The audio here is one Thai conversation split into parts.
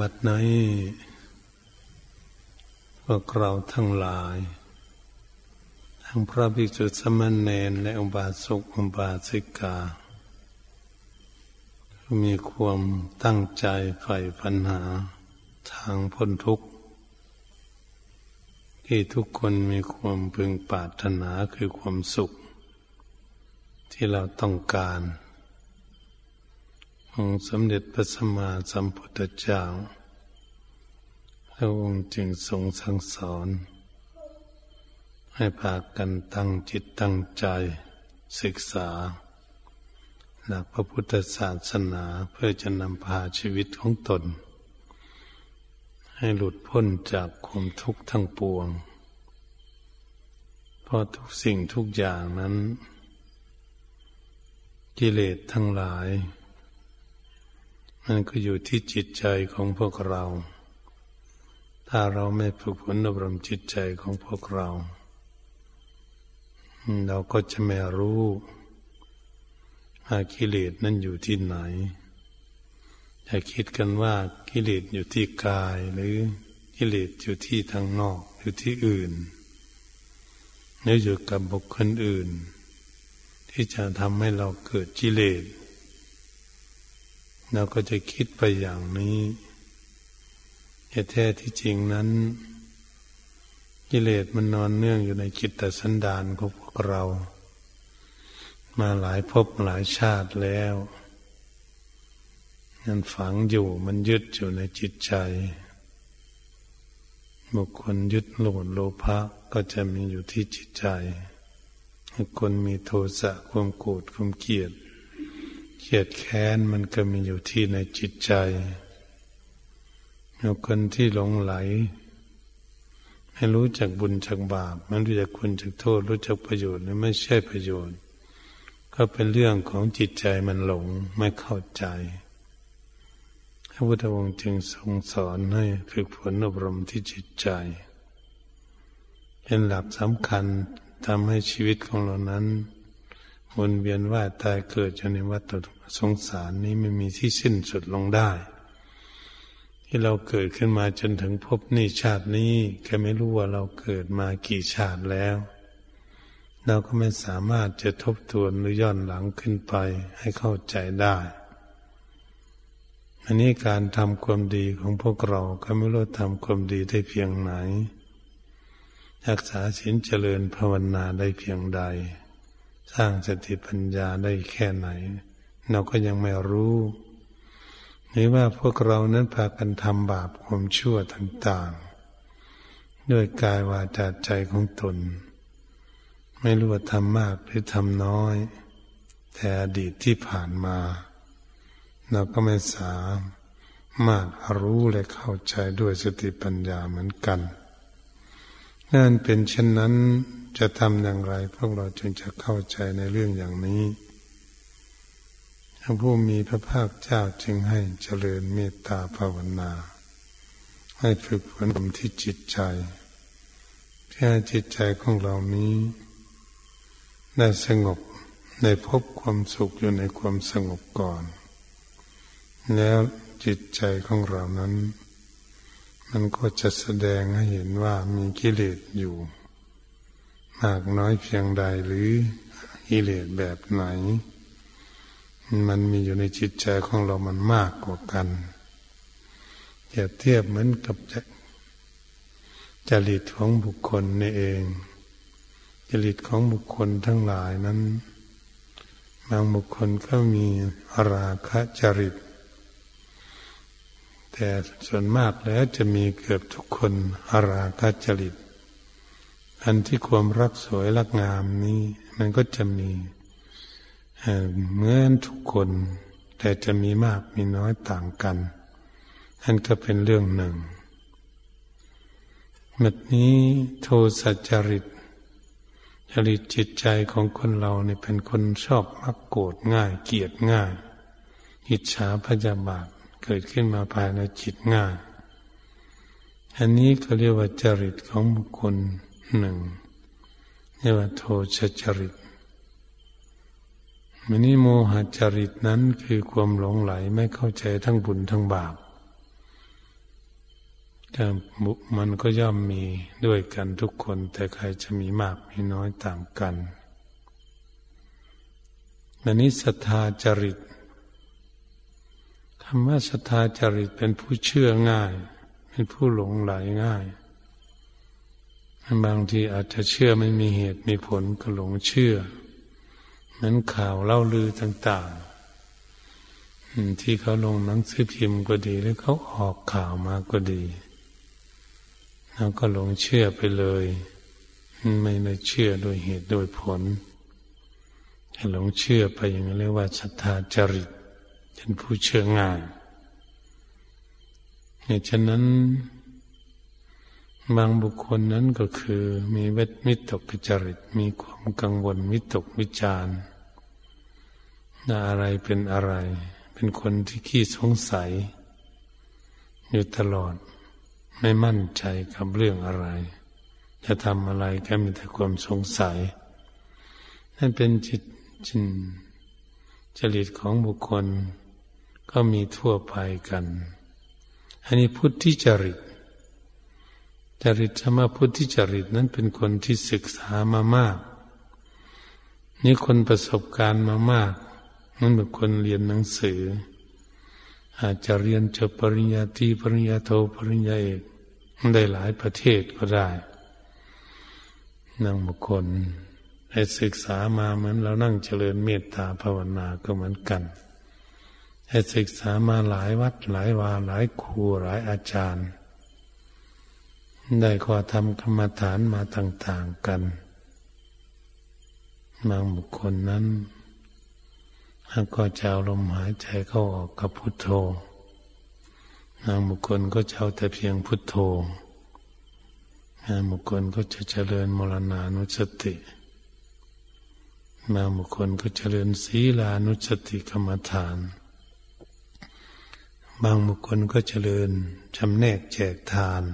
บัดนี้พวกเราทั้งหลาย ทั้งพระภิกษุสมณเณรและอุบาสกอุบาสิกา มีความตั้งใจใฝ่ปัญหาทางพ้นทุกข์ ที่ทุกคนมีความพึงปรารถนาคือความสุข ที่เราต้องการ องค์สมเด็จพระสัมมาสัมพุทธเจ้าพระองค์จึงทรงสั่งสอน ให้พากันตั้งจิตตั้งใจ ศึกษา หลักพระพุทธศาสนาเพื่อจะนำพาชีวิตของตน ให้หลุดพ้นจากความทุกข์ทั้งปวง เพราะทุกสิ่งทุกอย่างนั้น กิเลสทั้งหลาย มันก็อยู่ที่จิตใจของพวกเรา ถ้าเราไม่ฝึกฝนอบรมจิตใจของพวกเรา เราก็จะไม่รู้ว่ากิเลสนั้นอยู่ที่ไหนจะคิดกันว่ากิเลสอยู่ที่กายหรือกิเลสอยู่ที่ทางนอกอยู่ที่อื่นหรืออยู่กับบุคคลอื่น ที่จะทำให้เราเกิดกิเลส เราก็จะคิดไปอย่างนี้แต่แท้ที่จริงนั้น กิเลสมันนอนเนื่องอยู่ในจิตตสันดานของพวกเรา มาหลายภพหลายชาติแล้วมันฝังอยู่มันยึดอยู่ในจิตใจ บุคคลยึดโลดโลภะก็จะมีอยู่ที่จิตใจคนมีโทสะความโกรธความเกลียด เกียดแค้นมันก็มีอยู่ที่ในจิตใจคนที่หลงไหลไม่รู้จักบุญจักบาป มันรู้จักคุณจักโทษ รู้จักประโยชน์หรือไม่ใช่ประโยชน์ ก็เป็นเรื่องของจิตใจมันหลงไม่เข้าใจ พระพุทธองค์จึงทรงสอนให้ฝึกฝนอบรมที่จิตใจ เป็นหลักสำคัญทำให้ชีวิตของเรานั้น วนเวียนว่าตายเกิดจนในวัฏสงสารนี้ไม่มีที่สิ้นสุดลงได้ ที่เราเกิดขึ้นมาจนถึงพบนี้ชาตินี้แค่ไม่รู้ว่าเราเกิดมากี่ชาติแล้ว เราก็ไม่สามารถจะทบทวนหรือย้อนหลังขึ้นไปให้เข้าใจได้อันนี้การทำความดีของพวกเราก็ไม่รู้ทำความดีได้เพียงไหนรักษาศีลเจริญภาวนาได้เพียงใด สร้างสติปัญญาได้แค่ไหน เราก็ยังไม่รู้หรือว่าพวกเรานั้นพากันทำบาปความชั่วต่างๆ ด้วยกายวาจาใจของตน ไม่รู้ว่าทำมากหรือทำน้อย แต่อดีตที่ผ่านมา เราก็ไม่สามารถรู้และเข้าใจด้วยสติปัญญาเหมือนกันนั่นเป็นเช่นนั้น จะทำอย่างไร พวกเราจึงจะเข้าใจในเรื่องอย่างนี้พระผู้มีพระภาคเจ้าจึงให้เจริญเมตตาภาวนา ให้ฝึกฝนที่จิตใจเพื่อจิตใจของเรานี้ได้สงบในพบความสุขอยู่ในความสงบก่อน แล้วจิตใจของเรานั้น มันก็จะแสดงให้เห็นว่ามีกิเลสอยู่ มากน้อยเพียงใดหรือกิเลสแบบไหน มันมีอยู่ในจิตใจของเรามันมากกว่ากันเทียบเทียบเหมือนกับจริตของบุคคลนี่เอง จริตของบุคคลทั้งหลายนั้น บางบุคคลก็มีราคะจริต แต่ส่วนมากแล้วจะมีเกือบทุกคนราคะจริต อันที่ความรักสวยรักงามนี้ มันก็จะมีเหมือนทุกคน แต่จะมีมากมีน้อยต่างกันนั่นก็เป็นเรื่องหนึ่งแบบนี้โทสัจริต จริตจิตใจของคนเราเนี่ยเป็นคนชอบมักโกรธง่าย เกลียดง่าย อิจฉาพยาบาทเกิดขึ้นมาภายในจิตง่าย อันนี้ก็เรียกว่าจริตของบุคคล หนึ่งเรียกว่าโทชจริตมันนี้โมหจริตนั้นคือความหลงไหลไม่เข้าใจทั้งบุญทั้งบาปแต่มันก็ย่อมมีด้วยกันทุกคน แต่ใครจะมีมากมีน้อยต่างกันอันนี้ศรัทธาจริตคำว่าศรัทธาจริตเป็นผู้เชื่อง่าย เป็นผู้หลงไหลง่าย บางทีอาจจะเชื่อไม่มีเหตุมีผลก็หลงเชื่อนั้นข่าวเล่าลือต่าง ๆ ที่เขาลงหนังสือพิมพ์ก็ดีหรือเขาออกข่าวมาก็ดีเราก็หลงเชื่อไปเลย ไม่ได้เชื่อโดยเหตุโดยผลหลงเชื่อไปอย่างนี้เรียกว่าศรัทธาจริตเป็นผู้เชื่อง่ายเหตุฉะนั้น บางบุคคลนั้นก็คือมีเวทมิตกจริต มีความกังวลมิตกวิจารณ์อะไรเป็นอะไร เป็นคนที่ขี้สงสัย อยู่ตลอด ไม่มั่นใจกับเรื่องอะไร จะทำอะไรก็มีแต่ความสงสัย นั่นเป็นจิตจินจริตของบุคคลก็มีทั่วไปกัน อันนี้พุทธิจริต จริตธรรมพุทธิจริตนั้นเป็นคนที่ศึกษามามาก นี่คนประสบการณ์มามากมันเป็นคนเรียนหนังสือ อาจจะเรียนจบปริญญาตรีปริญญาโทปริญญาเอกได้หลายประเทศก็ได้นั่งบุคคลได้ศึกษามาเหมือนเรานั่งเจริญเมตตาภาวนาก็เหมือนกันได้ศึกษามาหลายวัดหลายวาหลายครูหลายอาจารย์ ได้ข้อธรรมกรรมฐานมาต่างๆกันบางบุคคลนั้นแล้วก็จะเอาลมหายใจเข้าออกกับพุทโธนางบุคคลก็จะเอาแต่เพียงพุทโธนางบุคคลก็จะเจริญมรณานุสตินางบุคคลก็เจริญศีลานุสติกรรมฐาน บางบุคคลก็เจริญจำแนกแจกทาน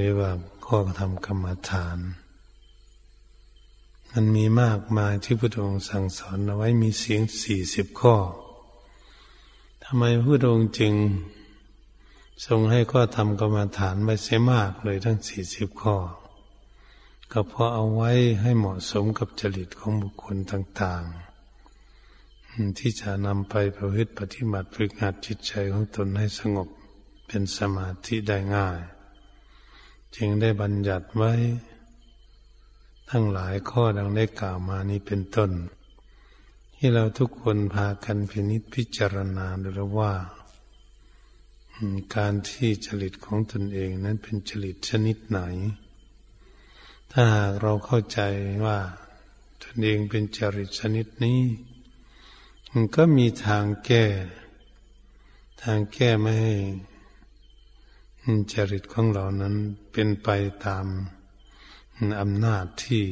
เรียกว่าข้อธรรมกรรมฐาน มันมีมากมายที่พระองค์สั่งสอนเอาไว้มีเสียงสี่สิบข้อทำไมพระองค์จึงทรงให้ข้อธรรมกรรมฐานไว้เสียมากเลยทั้งสี่สิบข้อ ก็เพราะเอาไว้ให้เหมาะสมกับจริตของบุคคลต่าง ๆ ที่จะนำไปประพฤติปฏิบัติฝึกหัดจิตใจของตนให้สงบเป็นสมาธิได้ง่าย จึงได้บัญญัติไว้ ทั้งหลายข้อดังได้กล่าวมานี้เป็นต้น ที่เราทุกคนพากันพินิจพิจารณาดูว่า การที่จริตของตนเองนั้นเป็นจริตชนิดไหน ถ้าหากเราเข้าใจว่าตนเองเป็นจริตชนิดนี้มันก็มีทางแก้ ทางแก้ไม่ให้ จริตของเรานั้นเป็นไปตามอำนาจที่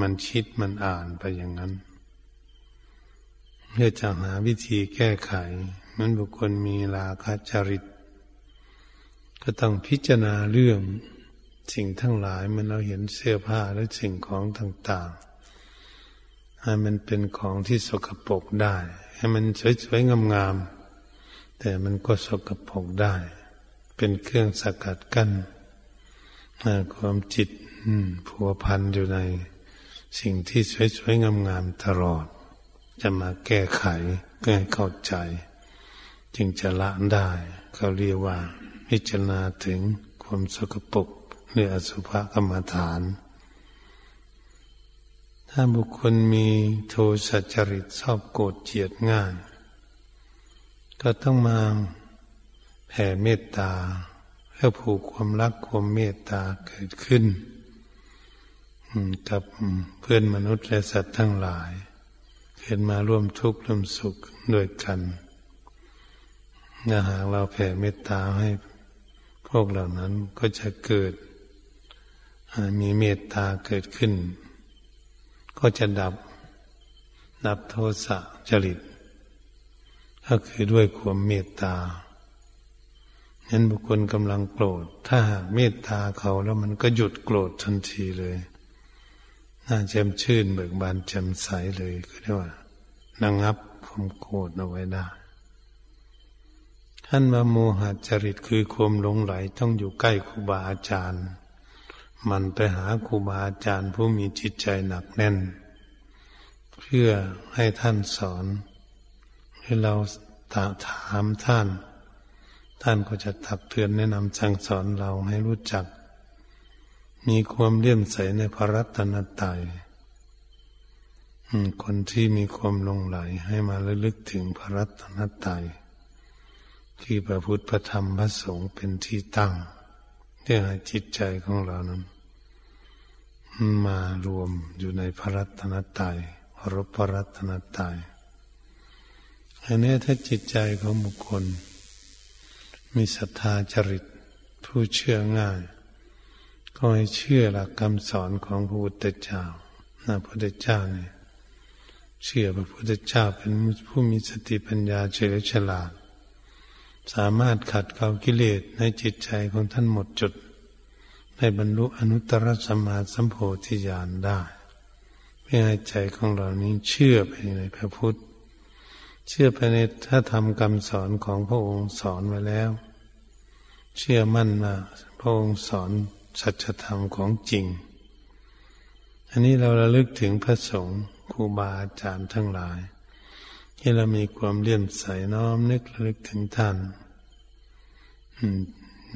มันคิดมันอ่านไปอย่างนั้น เพื่อจะหาวิธีแก้ไข มันบุคคลมีลาคาจริต ก็ต้องพิจารณาเรื่องสิ่งทั้งหลายมันเราเห็นเสื้อผ้าและสิ่งของต่างๆให้มันเป็นของที่สกปรกได้ ให้มันสวยๆงามๆแต่มันก็สกปรกได้ เป็นเครื่องสกัดกั้นความจิตผัวพันอยู่ใน สิ่งที่สวยๆงามๆตลอด จะมาแก้ไขเพื่อให้เข้าใจ จึงจะละได้เขาเรียกว่า พิจารณาถึงความสกปรกหรืออสุภกรรมฐาน ถ้าบุคคลมีโทสัจริตชอบโกรธเจียดง่าย ก็ต้องมา แผ่เมตตาเพื่อผูกความรักความเมตตาเกิดขึ้นกับเพื่อนมนุษย์และสัตว์ทั้งหลาย เกิดมาร่วมทุกข์ร่วมสุขด้วยกันถ้าหากเราแผ่เมตตาให้พวกเหล่านั้นก็จะเกิด มีเมตตาเกิดขึ้น ก็จะดับดับโทสะจริต ก็คือด้วยความเมตตา นั้นบุคคลกำลังโกรธ ถ้าหากเมตตาเขาแล้วมันก็หยุดโกรธทันทีเลย น่าแจ่มชื่นเบิกบานแจ่มใสเลยก็เรียกว่าระงับความโกรธเอาไว้ได้ท่านว่าโมหจริตคือความหลงไหลต้องอยู่ใกล้ครูบาอาจารย์ มันไปหาครูบาอาจารย์ผู้มีจิตใจหนักแน่น เพื่อให้ท่านสอน ให้เราถามท่าน ท่านก็จะตักเตือนแนะนำสั่งสอนเราให้รู้จัก มีความเลื่อมใสในพระรัตนตรัยคนที่มีความลงไหลให้มาระลึกถึงพระรัตนตรัยคือพระพุทธพระธรรมพระสงฆ์เป็นที่ตั้งเพื่อให้จิตใจของเรานั้น มารวมอยู่ในพระรัตนตรัยรบพระรัตนตรัยอันนี้ถ้าจิตใจของบุคคล มีศรัทธาจริต ผู้เชื่อง่าย ก็ให้เชื่อหลักคำสอนของพระพุทธเจ้านะพระพุทธเจ้าเนี่ยเชื่อพระพุทธเจ้าเป็นผู้มีสติปัญญาเฉลียวฉลาด สามารถขัดเกลากิเลสในจิตใจของท่านหมดจุดได้บรรลุอนุตตรสมาสัมโพธิญาณได้เพื่อให้ใจของเรานี้เชื่อไปในพระพุทธ เชื่อไปในถ้าทำคำสอนของพระองค์สอนไว้แล้ว เชื่อมั่นว่าพระองค์สอนสัจธรรมของจริง อันนี้เราระลึกถึงพระสงฆ์ครูบาอาจารย์ทั้งหลาย ที่เรามีความเลื่อมใสน้อมนึกระลึกถึงท่าน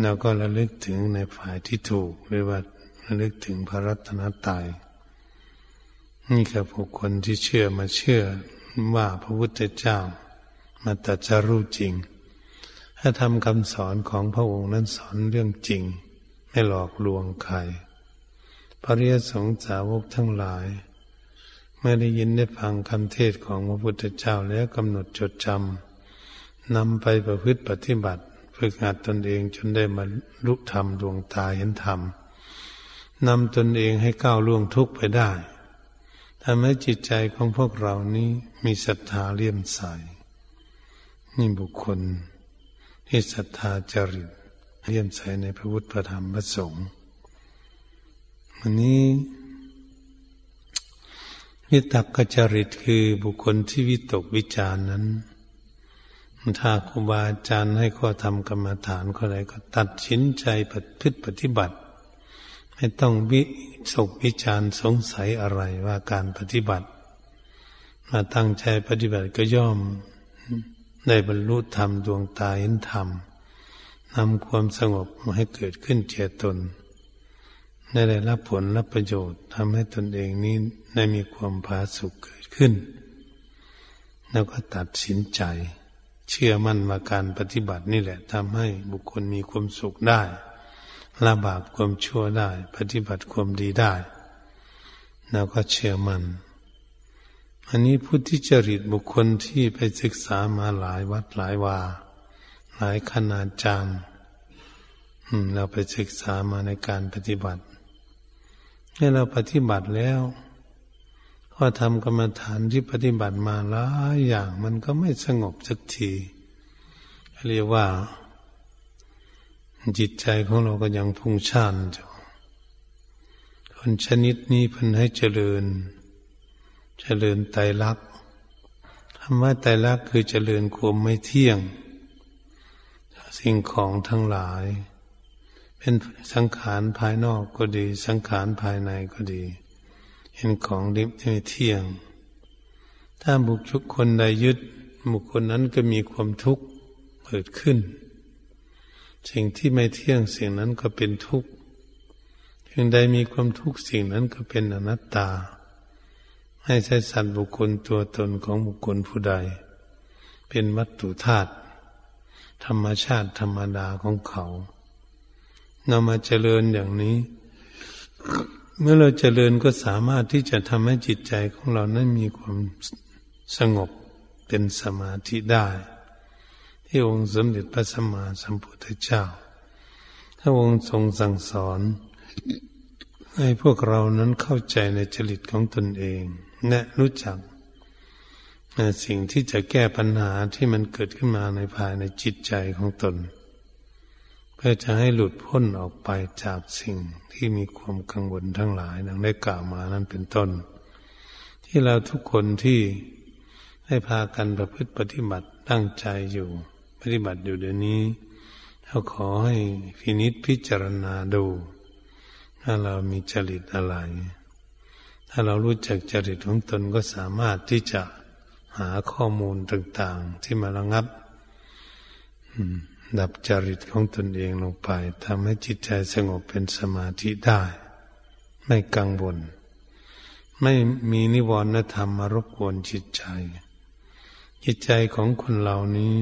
เราก็ระลึกถึงในฝ่ายที่ถูกหรือว่าระลึกถึงพระรัตนตรัยนี่คือบุคคลที่เชื่อมาเชื่อว่าพระพุทธเจ้ามาตัดจะรู้จริง ถ้าทำคำสอนของพระองค์นั้นสอนเรื่องจริง ไม่หลอกลวงใคร พระเรียสงสาวกทั้งหลาย เมื่อได้ยินได้ฟังคำเทศของพระพุทธเจ้าแล้วกำหนดจดจำนำไปประพฤติปฏิบัติ ฝึกหัดตนเองจนได้มาลุธรรมดวงตาเห็นธรรมนำตนเองให้ก้าวล่วงทุกข์ไปได้ทำให้จิตใจของพวกเรานี้มีศรัทธาเลี่ยมใสนี่บุคคล ที่ศรัทธาจริตเลี่ยมใสในพระพุทธธรรมพระสงฆ์วันนี้วิตกกจริตคือบุคคลที่วิตกวิจารนั้น ถ้าครูบาอาจารย์ให้ข้อทำกรรมฐานก็อะไรก็ตัดสินใจปฏิปฏิบัติ ไม่ต้องวิสกวิจารสงสัยอะไรว่าการปฏิบัติ มาตั้งใจปฏิบัติก็ย่อม ได้บรรลุธรรมดวงตาเห็นธรรมนำความสงบมาให้เกิดขึ้นเจตนได้ได้รับผลรับประโยชน์ทำให้ตนเองนี้ได้มีความผาสุขเกิดขึ้น แล้วก็ตัดสินใจ เชื่อมั่นว่าการปฏิบัตินี่แหละทำให้บุคคลมีความสุขได้ละบาปความชั่วได้ ปฏิบัติความดีได้ แล้วก็เชื่อมัน่น อันนี้พุทธิจริตบุคคลที่ไปศึกษามาหลายวัดหลายวา หลายขนาดจารย์เราไปศึกษามาในการปฏิบัติให้เราปฏิบัติแล้วก็ทำกรรมฐานที่ปฏิบัติมาหลายอย่าง มันก็ไม่สงบสักทีเรียกว่า จิตใจของเราก็ยังพุ่งชันอยู่คนชนิดนี้เพิ่นให้เจริญ เจริญไตรลักษณ์ธรรมะไตรลักษณ์คือเจริญความไม่เที่ยง สิ่งของทั้งหลาย เป็นสังขารภายนอกก็ดี สังขารภายในก็ดี เห็นของดิบไม่เที่ยง ถ้าบุคคลใดยึดบุคคลนั้นก็มีความทุกข์เกิดขึ้น สิ่งที่ไม่เที่ยงสิ่งนั้นก็เป็นทุกข์สิ่งใดมีความทุกข์สิ่งนั้นก็เป็นอนัตตา ให้ใช้สัตว์บุคคลตัวตนของบุคคลผู้ใด เป็นวัตถุธาตุธรรมชาติธรรมดาของเขานำมาเจริญอย่างนี้ เมื่อเราเจริญก็สามารถที่จะทำให้จิตใจของเรานั้นมีความสงบเป็นสมาธิได้ ที่องค์สมเด็จพระสัมมาสัมพุทธเจ้าพระองค์ทรงสั่งสอน ให้พวกเรานั้นเข้าใจในจริตของตนเอง และรู้จักสิ่งที่จะแก้ปัญหาที่มันเกิดขึ้นมาในภายในจิตใจของตน เพื่อจะให้หลุดพ้นออกไปจากสิ่งที่มีความกังวลทั้งหลายดังได้กล่าวมานั้นเป็นต้น ที่เราทุกคนที่ได้พากันประพฤติปฏิบัติตั้งใจอยู่ ปฏิบัติอยู่เดี๋ยวนี้เราขอให้พินิษพิจารณาดู ถ้าเรามีจริตอะไร ถ้าเรารู้จักจริตของตนก็สามารถที่จะหาข้อมูลต่าง ๆ ที่มาระงับดับจริตของตนเองลงไปทำให้จิตใจสงบเป็นสมาธิได้ ไม่กังวลไม่มีนิวรณธรรมมารบกวนจิตใจ จิตใจของคนเหล่านี้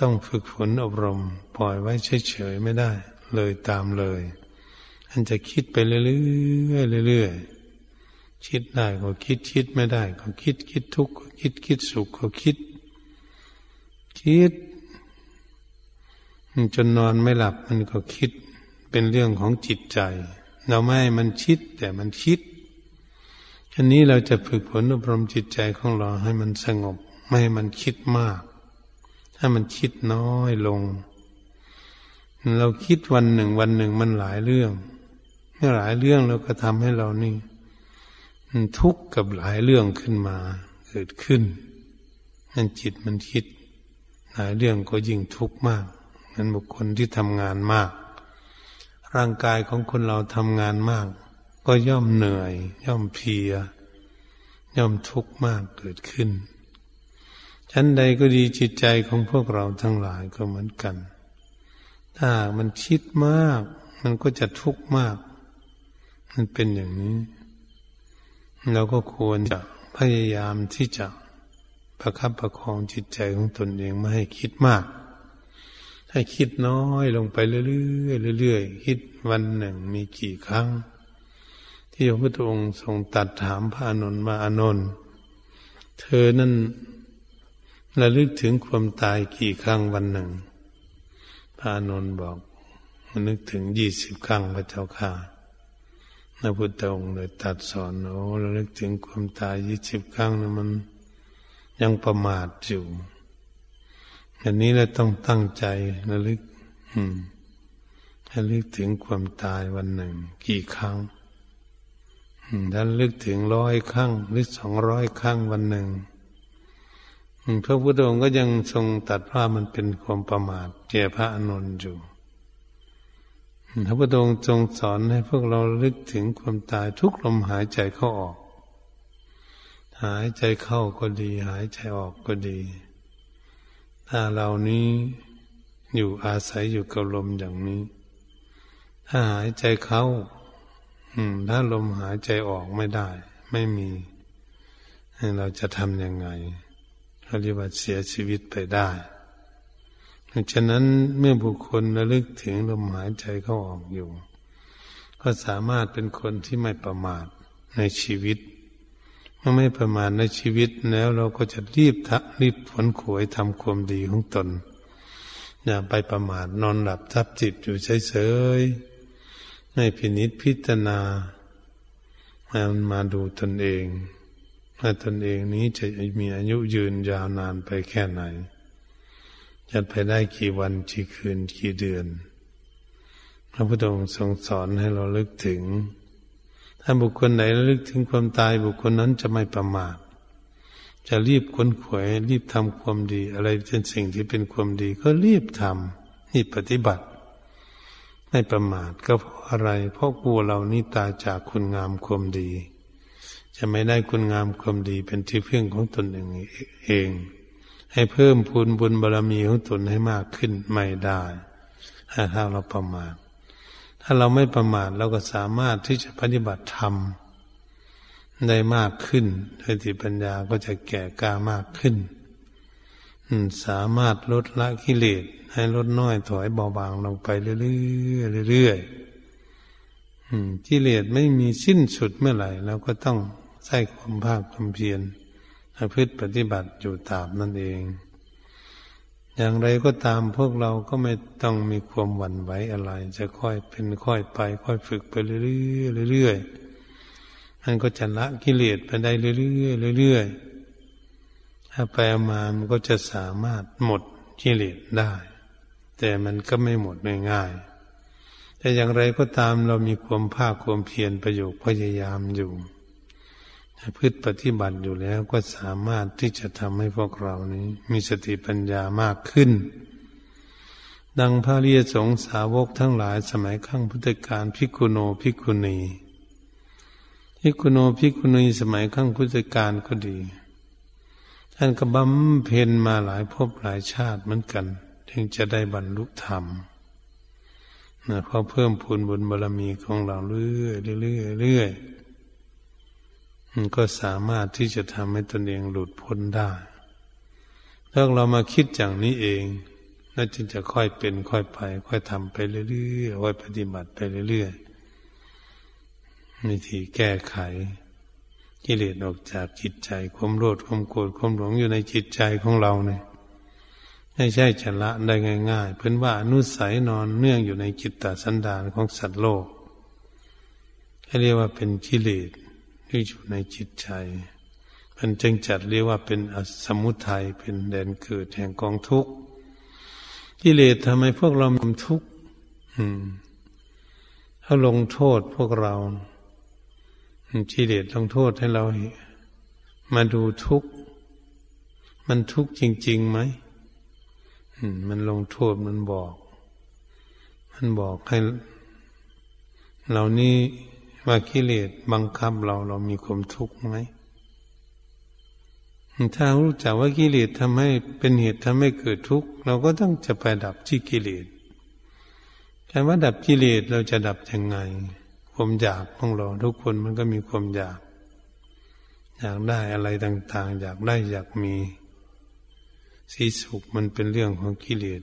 ต้องฝึกฝนอบรม ปล่อยไว้เฉยๆไม่ได้ เลยตามเลยอันจะคิดไปเรื่อยๆเรื่อยๆ คิดได้ก็คิดคิดไม่ได้ก็คิดคิดทุกข์ก็คิดคิดสุขก็คิด คิด จนนอนไม่หลับมันก็คิดเป็นเรื่องของจิตใจ เราไม่ให้มันคิดแต่มันคิดอันนี้เราจะฝึกฝนอบรมจิตใจของเราให้มันสงบ ไม่ให้มันคิดมาก ถ้ามันคิดน้อยลง เราคิดวันหนึ่งวันหนึ่งมันหลายเรื่อง เมื่อหลายเรื่องเราก็ทำให้เรานี่ ทุกข์กับหลายเรื่องขึ้นมาเกิดขึ้น นั่นจิตมันคิด หลายเรื่องก็ยิ่งทุกข์มากนั้นบุคคลที่ทำงานมาก ร่างกายของคนเราทำงานมาก ก็ย่อมเหนื่อย ย่อมเพีย ย่อมทุกข์มากเกิดขึ้น ชั้นใดก็ดีจิตใจของพวกเราทั้งหลายก็เหมือนกัน ถ้ามันคิดมาก มันก็จะทุกข์มาก มันเป็นอย่างนี้ เราก็ควรจะพยายามที่จะประคับประคองจิตใจของตนเองไม่ให้คิดมาก ให้คิดน้อยลงไปเรื่อยๆเรื่อยๆคิดวันหนึ่งมีกี่ครั้ง ที่พระพุทธองค์ทรงตัดถามพระอนุนมาอนุนเธอนั่นระลึกถึงความตายกี่ครั้งวันหนึ่ง พระอนุนบอกนึกถึงยี่สิบครั้งพระเจ้าค่ะ พระพุทธองค์เลยตัดสอนโอ้ระลึกถึงความตายยี่สิบครั้งนะมันยังประมาทอยู่อันนี้เราต้องตั้งใจระลึกอืมระลึกถึงความตายวันหนึ่ง กี่ครั้งถ้าลึกถึงร้อยครั้งหรือสองร้อยครั้งวันหนึ่งพระพุทธองค์ก็ยังทรงตัดว่ามันเป็นความประมาทแก่พระอนุนอยู่ พระพุทธองค์ทรงสอนให้พวกเราลึกถึงความตายทุกลมหายใจเข้าออก หายใจเข้าก็ดี หายใจออกก็ดี ถ้าเรานี้อยู่อาศัยอยู่กับลมอย่างนี้ ถ้าหายใจเข้าถ้าลมหายใจออกไม่ได้ ไม่มี เราจะทำยังไงเราเรียกว่าเสียชีวิตไปได้ ฉะนั้นเมื่อบุคคลระลึกถึงลมหายใจเข้าออกอยู่ ก็สามารถเป็นคนที่ไม่ประมาทในชีวิต เมื่อไม่ประมาทในชีวิตแล้วเราก็จะรีบทักรีบผลขวยทำความดีของตน อย่าไปประมาทนอนหลับทับจิตอยู่เฉยๆให้พินิษพิจารณามันมาดูตนเองว่าตนเองนี้จะมีอายุยืนยาวนานไปแค่ไหน จะไปได้กี่วันกี่คืนกี่เดือน พระพุทธองค์ทรงสอนให้เราลึกถึง ถ้าบุคคลไหนระลึกถึงความตายบุคคลนั้นจะไม่ประมาทจะรีบค้นขวยรีบทำความดี อะไรเป็นสิ่งที่เป็นความดี ก็รีบทำรีบปฏิบัติ ไม่ประมาทก็เพราะอะไร เพราะกลัวเรานี่ตายจากคุณงามความดี จะไม่ได้คุณงามความดีเป็นที่พึ่งของตนเองเอง ให้เพิ่มพูนบุญบารรมีของตนให้มากขึ้นไม่ได้ถ้าเราประมาทถ้าเราไม่ประมาทเราก็สามารถที่จะปฏิบัติธรรมได้มากขึ้นสติปัญญาก็จะแก่กล้ามากขึ้นสามารถลดละกิเลสให้ลดน้อยถอยเบาบางลงไปเรื่อยๆเรื่อยๆกิเลสไม่มีสิ้นสุดเมื่อไหร่เราก็ต้องใส่ความภาคความเพียร พฤติปฏิบัติอยู่ตามนั่นเอง อย่างไรก็ตามพวกเราก็ไม่ต้องมีความหวั่นไหวอะไร จะค่อยเป็นค่อยไป ค่อยฝึกไปเรื่อยๆเรื่อยๆมันก็จะละกิเลสไปได้เรื่อยๆเรื่อยๆถ้าไปมามันก็จะสามารถหมดกิเลสได้ แต่มันก็ไม่หมดง่ายๆแต่อย่างไรก็ตามเรามีความภาคความเพียรประโยชน์พยายามอยู่ พืชปฏิบัติอยู่แล้วก็สามารถที่จะทำให้พวกเรานี้ มีสติปัญญามากขึ้น ดังพระเรียสงสาวกทั้งหลายสมัยขั้งพุทธกาลพิกุโนพิกุณีพิกุโนพิกุณีสมัยขั้งพุทธกาลก็ดี ท่านก็บำเพ็ญมาหลายภพหลายชาติเหมือนกัน ถึงจะได้บรรลุธรรมนะเพราะเพิ่มพูนบุญบารมีของเราเรื่อยเรื่อยเรื่อยมัน ก็สามารถที่จะทำให้ตนเองหลุดพ้นได้ถ้าเรามาคิดอย่างนี้เองน่าจึงจะค่อยเป็นค่อยไป ค่อยทำไปเรื่อยๆค่อยปฏิบัติไปเรื่อยๆวิธีแก้ไขกิเลสออกจากจิตใจความโลภความโกรธความหลงอยู่ในจิตใจของเราเนี่ยไม่ใช่จะละได้ง่ายๆ เพื่อนว่าอนุสัยนอนเนื่องอยู่ในจิตตสันดานของสัตว์โลกเรียกว่าเป็นกิเลส ที่อยู่ในจิตใจมันจึงจัดเรียกว่าเป็นอสมุทัยเป็นแดนเกิดแห่งกองทุกข์กิเลสทำให้พวกเรามีทุกข์ถ้าลงโทษพวกเรากิเลสลงโทษให้เรา มาดูทุกข์มันทุกข์จริงๆไหมมันลงโทษมันบอก มันบอกให้เรานี่ ว่ากิเลสบังคับเราเรามีความทุกข์ไหมถ้ารู้จักว่ากิเลสทำให้เป็นเหตุทำให้เกิดทุกข์เราก็ต้องจะไปดับที่กิเลสแต่ว่าดับกิเลสเราจะดับยังไง ความอยากของเราทุกคนมันก็มีความอยาก อยากได้อะไรต่าง ๆ อยากได้อยากมีสีสุขมันเป็นเรื่องของกิเลส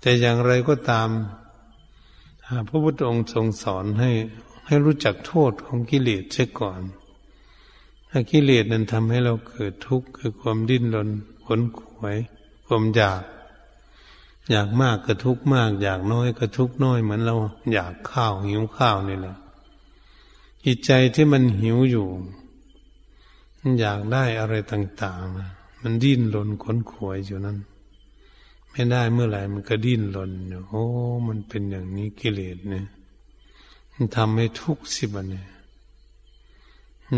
แต่อย่างไรก็ตามพระพุทธองค์ทรงสอนให้ ให้รู้จักโทษของกิเลสเสียก่อน ถ้ากิเลสนั้นทำให้เราเกิดทุกข์คือความดิ้นรนขนขวย ความอยาก อยากมากก็ทุกข์มาก อยากน้อยก็ทุกข์น้อยเหมือนเรา อยากข้าวหิวข้าวนี่แหละจิตใจที่มันหิวอยู่มันอยากได้อะไรต่างๆ มันดิ้นรนขนขวยอยู่นั้นไม่ได้เมื่อไหร่มันก็ดิ้นรนอยู่โอ้ มันเป็นอย่างนี้กิเลสเนี่ย ทำให้ทุกข์สิบันเนี่ย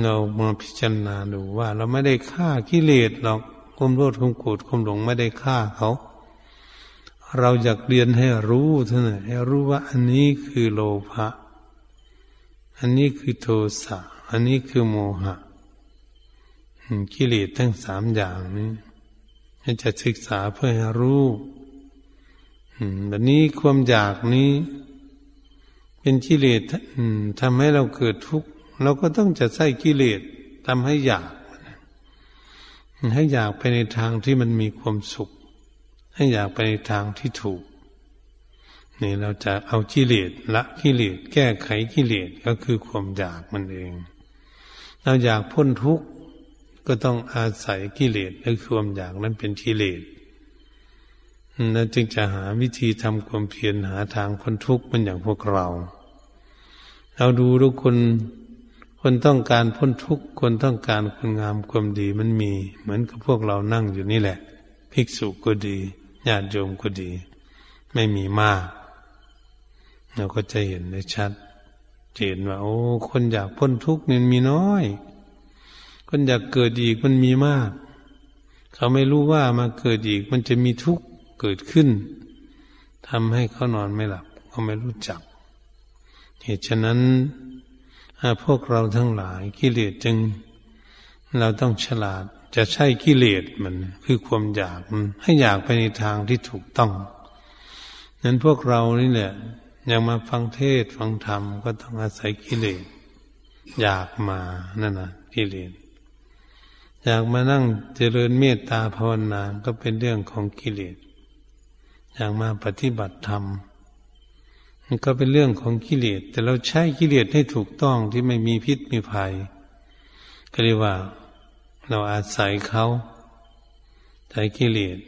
เรามาพิจารณาดูว่า เราไม่ได้ฆ่ากิเลสหรอกความโลภความโกรธความหลงไม่ได้ฆ่าเขา เราอยากเรียนให้รู้เท่านั้นให้รู้ว่าอันนี้คือโลภะอันนี้คือโทสะอันนี้คือโมหะกิเลสทั้งสามอย่างนี้จะศึกษาเพื่อให้รู้แบบนี้ความอยากนี้ เป็นกิเลสทำให้เราเกิดทุกข์เราก็ต้องจะใส่กิเลสทำให้อยาก ให้อยากไปในทางที่มันมีความสุข ให้อยากไปในทางที่ถูกนี่เราจะเอากิเลสละกิเลสแก้ไขกิเลสก็คือความอยากมันเอง เราอยากพ้นทุกข์ก็ต้องอาศัยกิเลสและความอยากนั้นเป็นกิเลสนั่นจึงจะหาวิธีทำความเพียรหาทางพ้นทุกข์มันอย่างพวกเรา เราดูทุกคน คนต้องการพ้นทุกข์ คนต้องการคุณงามความดีมันมี เหมือนกับพวกเรานั่งอยู่นี่แหละ ภิกษุก็ดี ญาติโยมก็ดี ไม่มีมาก เราก็จะเห็นได้ชัดเห็นว่า โอ้ คนอยากพ้นทุกข์นี่มีน้อย คนอยากเกิดอีกมันมีมาก เขาไม่รู้ว่ามาเกิดอีกมันจะมีทุกข์เกิดขึ้นทำให้เขานอนไม่หลับเขาไม่รู้จัก เหตุฉะนั้นพวกเราทั้งหลายกิเลสจึง เราต้องฉลาดจะใช่กิเลสมัน คือความอยากมันให้อยากไปในทางที่ถูกต้องนั้นพวกเรานี่แหละยากมาฟังเทศฟังธรรมก็ต้องอาศัยกิเลสอยากมานั่นนะกิเลสอยากมานั่งเจริญเมตตาภาวนาก็เป็นเรื่องของกิเลสอยากมาปฏิบัติธรรม นก็เป็นเรื่องของกิเลส แต่เราใช้กิเลสให้ถูกต้องที่ไม่มีพิษมีภัย ก็เรียกว่า เราอาศัยเขาใช้กิเลส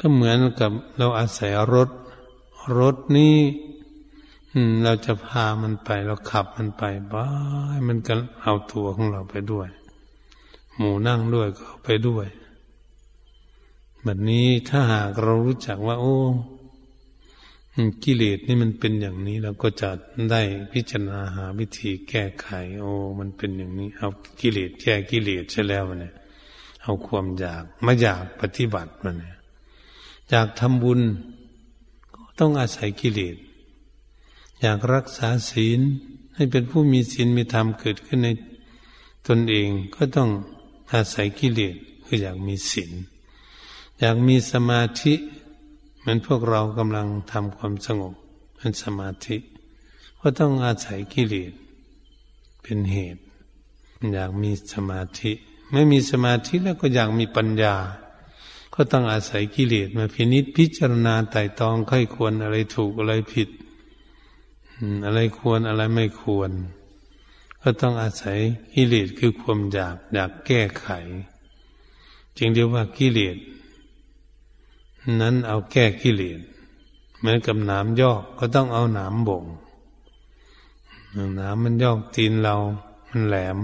ก็เหมือนกับเราอาศัยรถ รถนี้เราจะพามันไป เราขับมันไปบ้ามันก็เอาตัวของเราไปด้วย หมูนั่งด้วยก็ไปด้วยแบบนี้ถ้าหากเรารู้จักว่า โอ้ กิเลสนี่มันเป็นอย่างนี้เราก็จะได้พิจารณาหาวิธีแก้ไข โอ้ มันเป็นอย่างนี้ เอากิเลสแก้กิเลสใช่แล้วเนี่ย เอาความอยากมาอยากปฏิบัติมันเนี่ยอยากทำบุญ ก็ต้องอาศัยกิเลสอยากรักษาศีล ให้เป็นผู้มีศีลมีธรรมเกิดขึ้นในตนเองก็ต้องอาศัยกิเลสคืออยากมีศีลอยากมีสมาธิ มือนพวกเรากำลังทำความสงบเป็นสมาธิก็ต้องอาศัยกิเลสเป็นเหตุ อยากมีสมาธิไม่มีสมาธิแล้วก็อยากมีปัญญา ก็ต้องอาศัยกิเลสมาพินิจพิจารณาไต่ตองค่อยควรอะไรถูกอะไรผิด อะไรควรอะไรไม่ควร ก็ต้องอาศัยกิเลสคือความอยากอยากแก้ไข จึงเรียกว่ากิเลส นั้นเอาแก้กิเลสเหมือนกับหน้ำยอกก็ต้องเอาหนามบ่งหน้ำมันยอกตีนเรา มันแหลม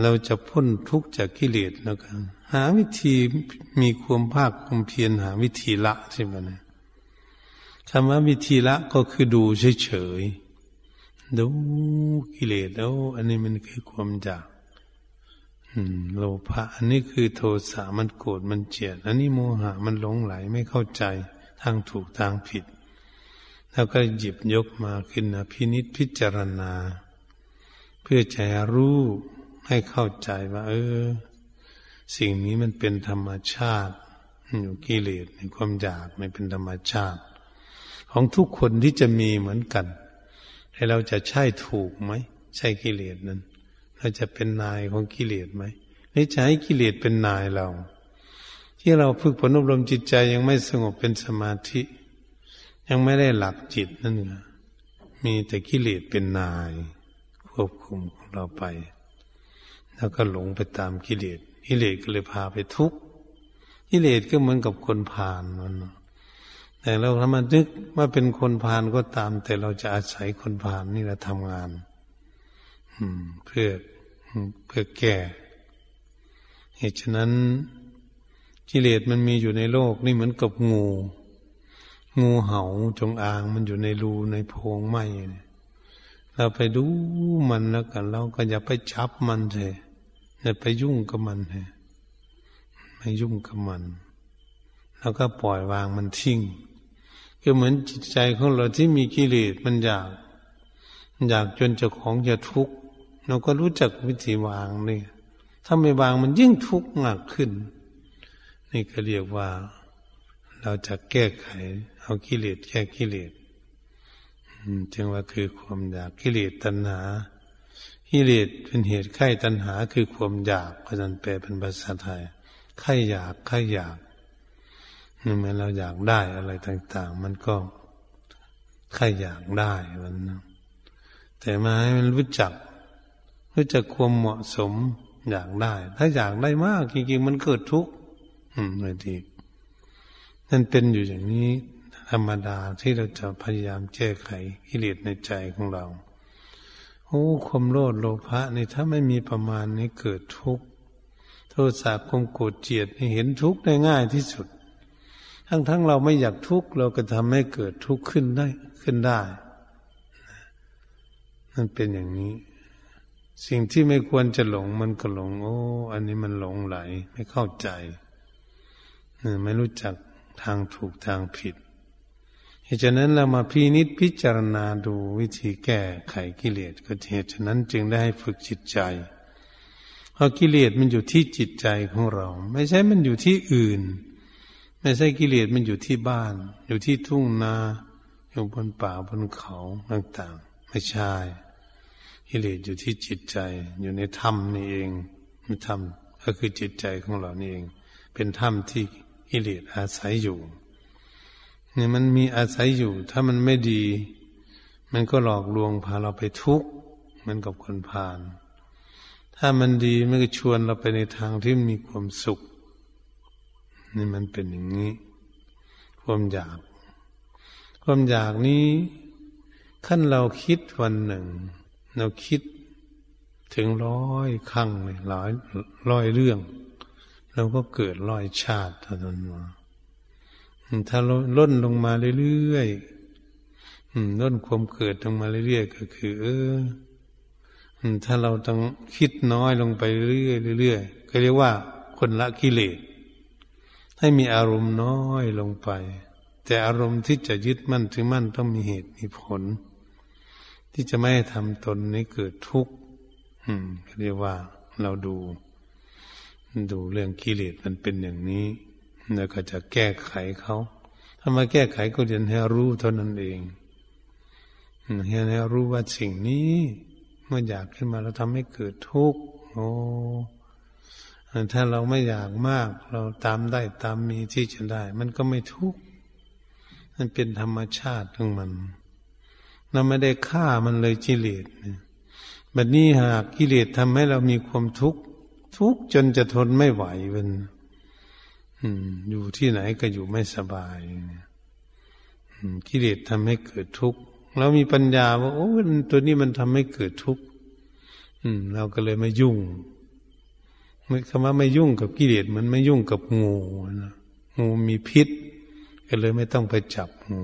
เราจะพ้นทุกข์จากกิเลสแล้วกันหาวิธีมีความภาคความเพียรหาวิธีละใช่ไหมนะคำว่าวิธีละก็คือดูเฉยๆดูกิเลสแล้วอันนี้มันคือความอยาก โลภะอันนี้คือโทสะมันโกรธมันเจียด อันนี้โมหะมันหลงไหลไม่เข้าใจทางถูกทางผิด แล้วก็หยิบยกมาขึ้นนะพินิษพิจารณา เพื่อจะรู้ให้เข้าใจว่า เออ สิ่งนี้มันเป็นธรรมชาติ อยู่กิเลสในความอยากไม่เป็นธรรมชาติ ของทุกคนที่จะมีเหมือนกัน ให้เราจะใช่ถูกไหม ใช่กิเลสนั้น เราจะเป็นนายของกิเลสไหมนี่จะให้กิเลสเป็นนายเรา ที่เราฝึกฝนอบรมจิตใจยังไม่สงบเป็นสมาธิ ยังไม่ได้หลักจิตนั่นเองมีแต่กิเลสเป็นนาย ควบคุมของเราไป แล้วก็หลงไปตามกิเลสกิเลสก็เลยพาไปทุกข์กิเลสก็เหมือนกับคนผ่านมันแต่เราถ้ามานึกว่าเป็นคนผ่านก็ตาม แต่เราจะอาศัยคนผ่านนี่แหละทำงานเพื่อ เพื่อแก่ เหตุฉะนั้นกิเลสมันมีอยู่ในโลกนี่เหมือนกับงู งูเห่าจงอางมันอยู่ในรูในโพรงไม้เนี่ยเราไปดูมันแล้วกัน เราก็อย่าไปชับมันเลยอย่าไปยุ่งกับมันเลยไม่ยุ่งกับมัน แล้วก็ปล่อยวางมันทิ้งก็เหมือนจิตใจของเราที่มีกิเลสมันอยาก อยากจนเจ้าของจะทุกข์ เราก็รู้จักวิธีวางนี่ถ้าไม่วางมันยิ่งทุกข์หนักขึ้น นี่ก็เรียกว่า เราจะแก้ไข เอากิเลสแก้กิเลสจึงว่าคือความอยากกิเลสตัณหากิเลสเป็นเหตุไข้ตัณหา คือความอยากพันแปลเป็นภาษาไทยไข้อยากไข้อยากนี่เมื่อเราอยากได้อะไรต่าง ๆ มันก็ไข้อยากได้มันนะแต่มาให้มันรู้จัก รู้จักความเหมาะสมอยากได้ ถ้าอยากได้มาก จริงๆ มันเกิดทุกข์อืมเลยทีนั่นเป็นอยู่อย่างนี้ ธรรมดาที่เราจะพยายามแก้ไขกิเลสในใจของเราโอ้ความโลภโลภะนี่ถ้าไม่มีประมาณนี้เกิดทุกข์โทษะความโกรธเจียดนี่เห็นทุกข์ได้ง่ายที่สุด ทั้งทั้งเราไม่อยากทุกข์เราก็ทำให้เกิดทุกข์ขึ้นได้ขึ้นได้นั่นเป็นอย่างนี้ สิ่งที่ไม่ควรจะหลงมันก็หลง โอ้ อันนี้มันหลงไหล ไม่เข้าใจไม่รู้จักทางถูกทางผิดเหตุฉะนั้นเรามาพินิษพิจารณาดูวิธีแก้ไขกิเลสก็เหตุฉะนั้นจึงได้ฝึกจิตใจ เพราะกิเลสมันอยู่ที่จิตใจของเรา ไม่ใช่มันอยู่ที่อื่น ไม่ใช่กิเลสมันอยู่ที่บ้าน อยู่ที่ทุ่งนา อยู่บนป่าบนเขาต่างๆ ไม่ใช่ กิเลสอยู่ที่จิตใจ อยู่ในธรรมนี่เองธรรมก็คือจิตใจของเรานี่เอง เป็นธรรมที่กิเลสอาศัยอยู่นี่มันมีอาศัยอยู่ ถ้ามันไม่ดี มันก็หลอกลวงพาเราไปทุกข์มันกับคนพาลถ้ามันดีมันก็ชวนเราไปในทางที่มีความสุข นี่มันเป็นอย่างนี้ ความอยาก ความอยากนี้ขั้นเราคิดวันหนึ่ง เราคิดถึงร้อยครั้งเลยร้อยร้อยเรื่อง เราก็เกิดร้อยชาติเท่านั้นมาถ้าล้นลงมาเรื่อยๆล้นความเกิดลงมาเรื่อยๆก็คือเออถ้าเราต้องคิดน้อยลงไปเรื่อยๆเรื่อยๆก็เรียกว่า คนละกิเลสให้มีอารมณ์น้อยลงไป แต่อารมณ์ที่จะยึดมั่นถือมั่นต้องมีเหตุมีผล ที่จะไม่ให้ทำตนนี้เกิดทุกข์เรียกว่าเราดู ดูเรื่องกิเลสมันเป็นอย่างนี้แล้วก็จะแก้ไขเขาถ้ามาแก้ไขก็เรียนให้รู้เท่านั้นเองเรียนให้รู้ว่าสิ่งนี้ เมื่ออยากขึ้นมาเราทำให้เกิดทุกข์โอ้ถ้าเราไม่อยากมาก เราตามได้ตามมีที่จะได้ มันก็ไม่ทุกข์มันเป็นธรรมชาติของมัน เราไม่ได้ฆ่ามันเลยกิเลสเนี่ยบัดนี้หากกิเลสทำให้เรามีความทุกข์ทุกข์จนจะทนไม่ไหวเป็นอยู่ที่ไหนก็อยู่ไม่สบายกิเลสทำให้เกิดทุกข์เรามีปัญญาว่าโอ้ตัวนี้มันทำให้เกิดทุกข์เราก็เลยไม่ยุ่งคำว่าไม่ยุ่งกับกิเลสมันไม่ยุ่งกับงูนะงูมีพิษ ก็เลยไม่ต้องไปจับงู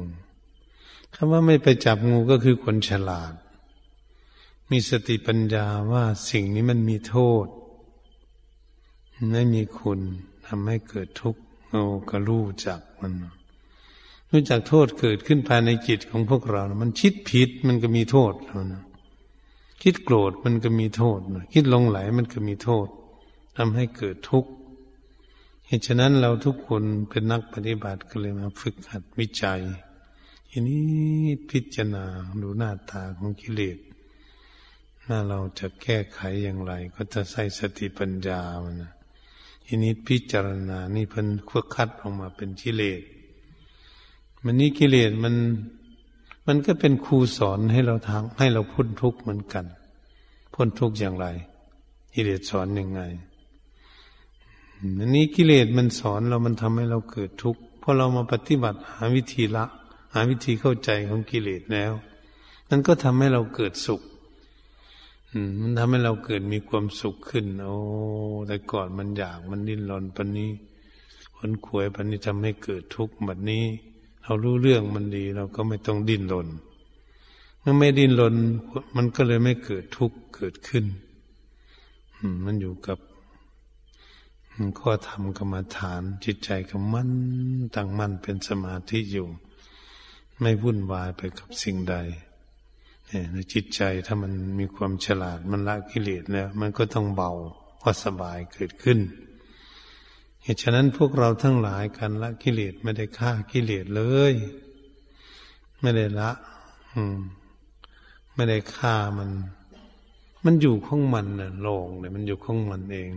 คำว่าไม่ไปจับงูก็คือคนฉลาด มีสติปัญญาว่าสิ่งนี้มันมีโทษ ไม่มีคุณทำให้เกิดทุกข์เราก็รู้จักมัน รู้จักโทษเกิดขึ้นภายในจิตของพวกเรา มันคิดผิดมันก็มีโทษแล้วนะคิดโกรธมันก็มีโทษคิดลงไหลมันก็มีโทษทำให้เกิดทุกข์เหตุฉะนั้นเราทุกคนเป็นนักปฏิบัติก็เลยมาฝึกหัดวิจัย ทีนี้พิจารณาดูหน้าตาของกิเลสถ้าเราจะแก้ไขอย่างไร ก็จะใส่สติปัญญามันนะทีนี้พิจารณานี่เพิ่นควคัดออกมาเป็นกิเลส มันนี่กิเลสมัน มันก็เป็นครูสอนให้เราทางให้เราพ้นทุกข์เหมือนกัน พ้นทุกข์อย่างไร กิเลสสอนยังไงอันนี้กิเลสมันสอนเรามันทำให้เราเกิดทุกข์พอเรามาปฏิบัติหาวิธีละาวิธีเข้าใจของกิเลสแล้ว นั่นก็ทำให้เราเกิดสุขมันทำให้เราเกิดมีความสุขขึ้น โอ้ แต่ก่อนมันอยากมันดิ้นรนปันนี้ผลขวยปันนี้ทำให้เกิดทุกข์แบบนี้ เรารู้เรื่องมันดี เราก็ไม่ต้องดิ้นรนเมื่อไม่ดิ้นรนมันก็เลยไม่เกิดทุกข์เกิดขึ้นมันอยู่กับข้อธรรมกรรมฐานจิตใจก็มั่นตั้งมั่นเป็นสมาธิอยู่ ไม่วุ่นวายไปกับสิ่งใดเนี่ยจิตใจถ้ามันมีความฉลาดมันละกิเลสแล้ว มันก็ต้องเบาพอสบายเกิดขึ้น เหตุฉะนั้นพวกเราทั้งหลายกันละกิเลสไม่ได้ฆ่ากิเลสเลย ไม่ได้ละ อืม ไม่ได้ฆ่ามัน มันอยู่ของมันน่ะโลงเลยมันอยู่ของมันเอง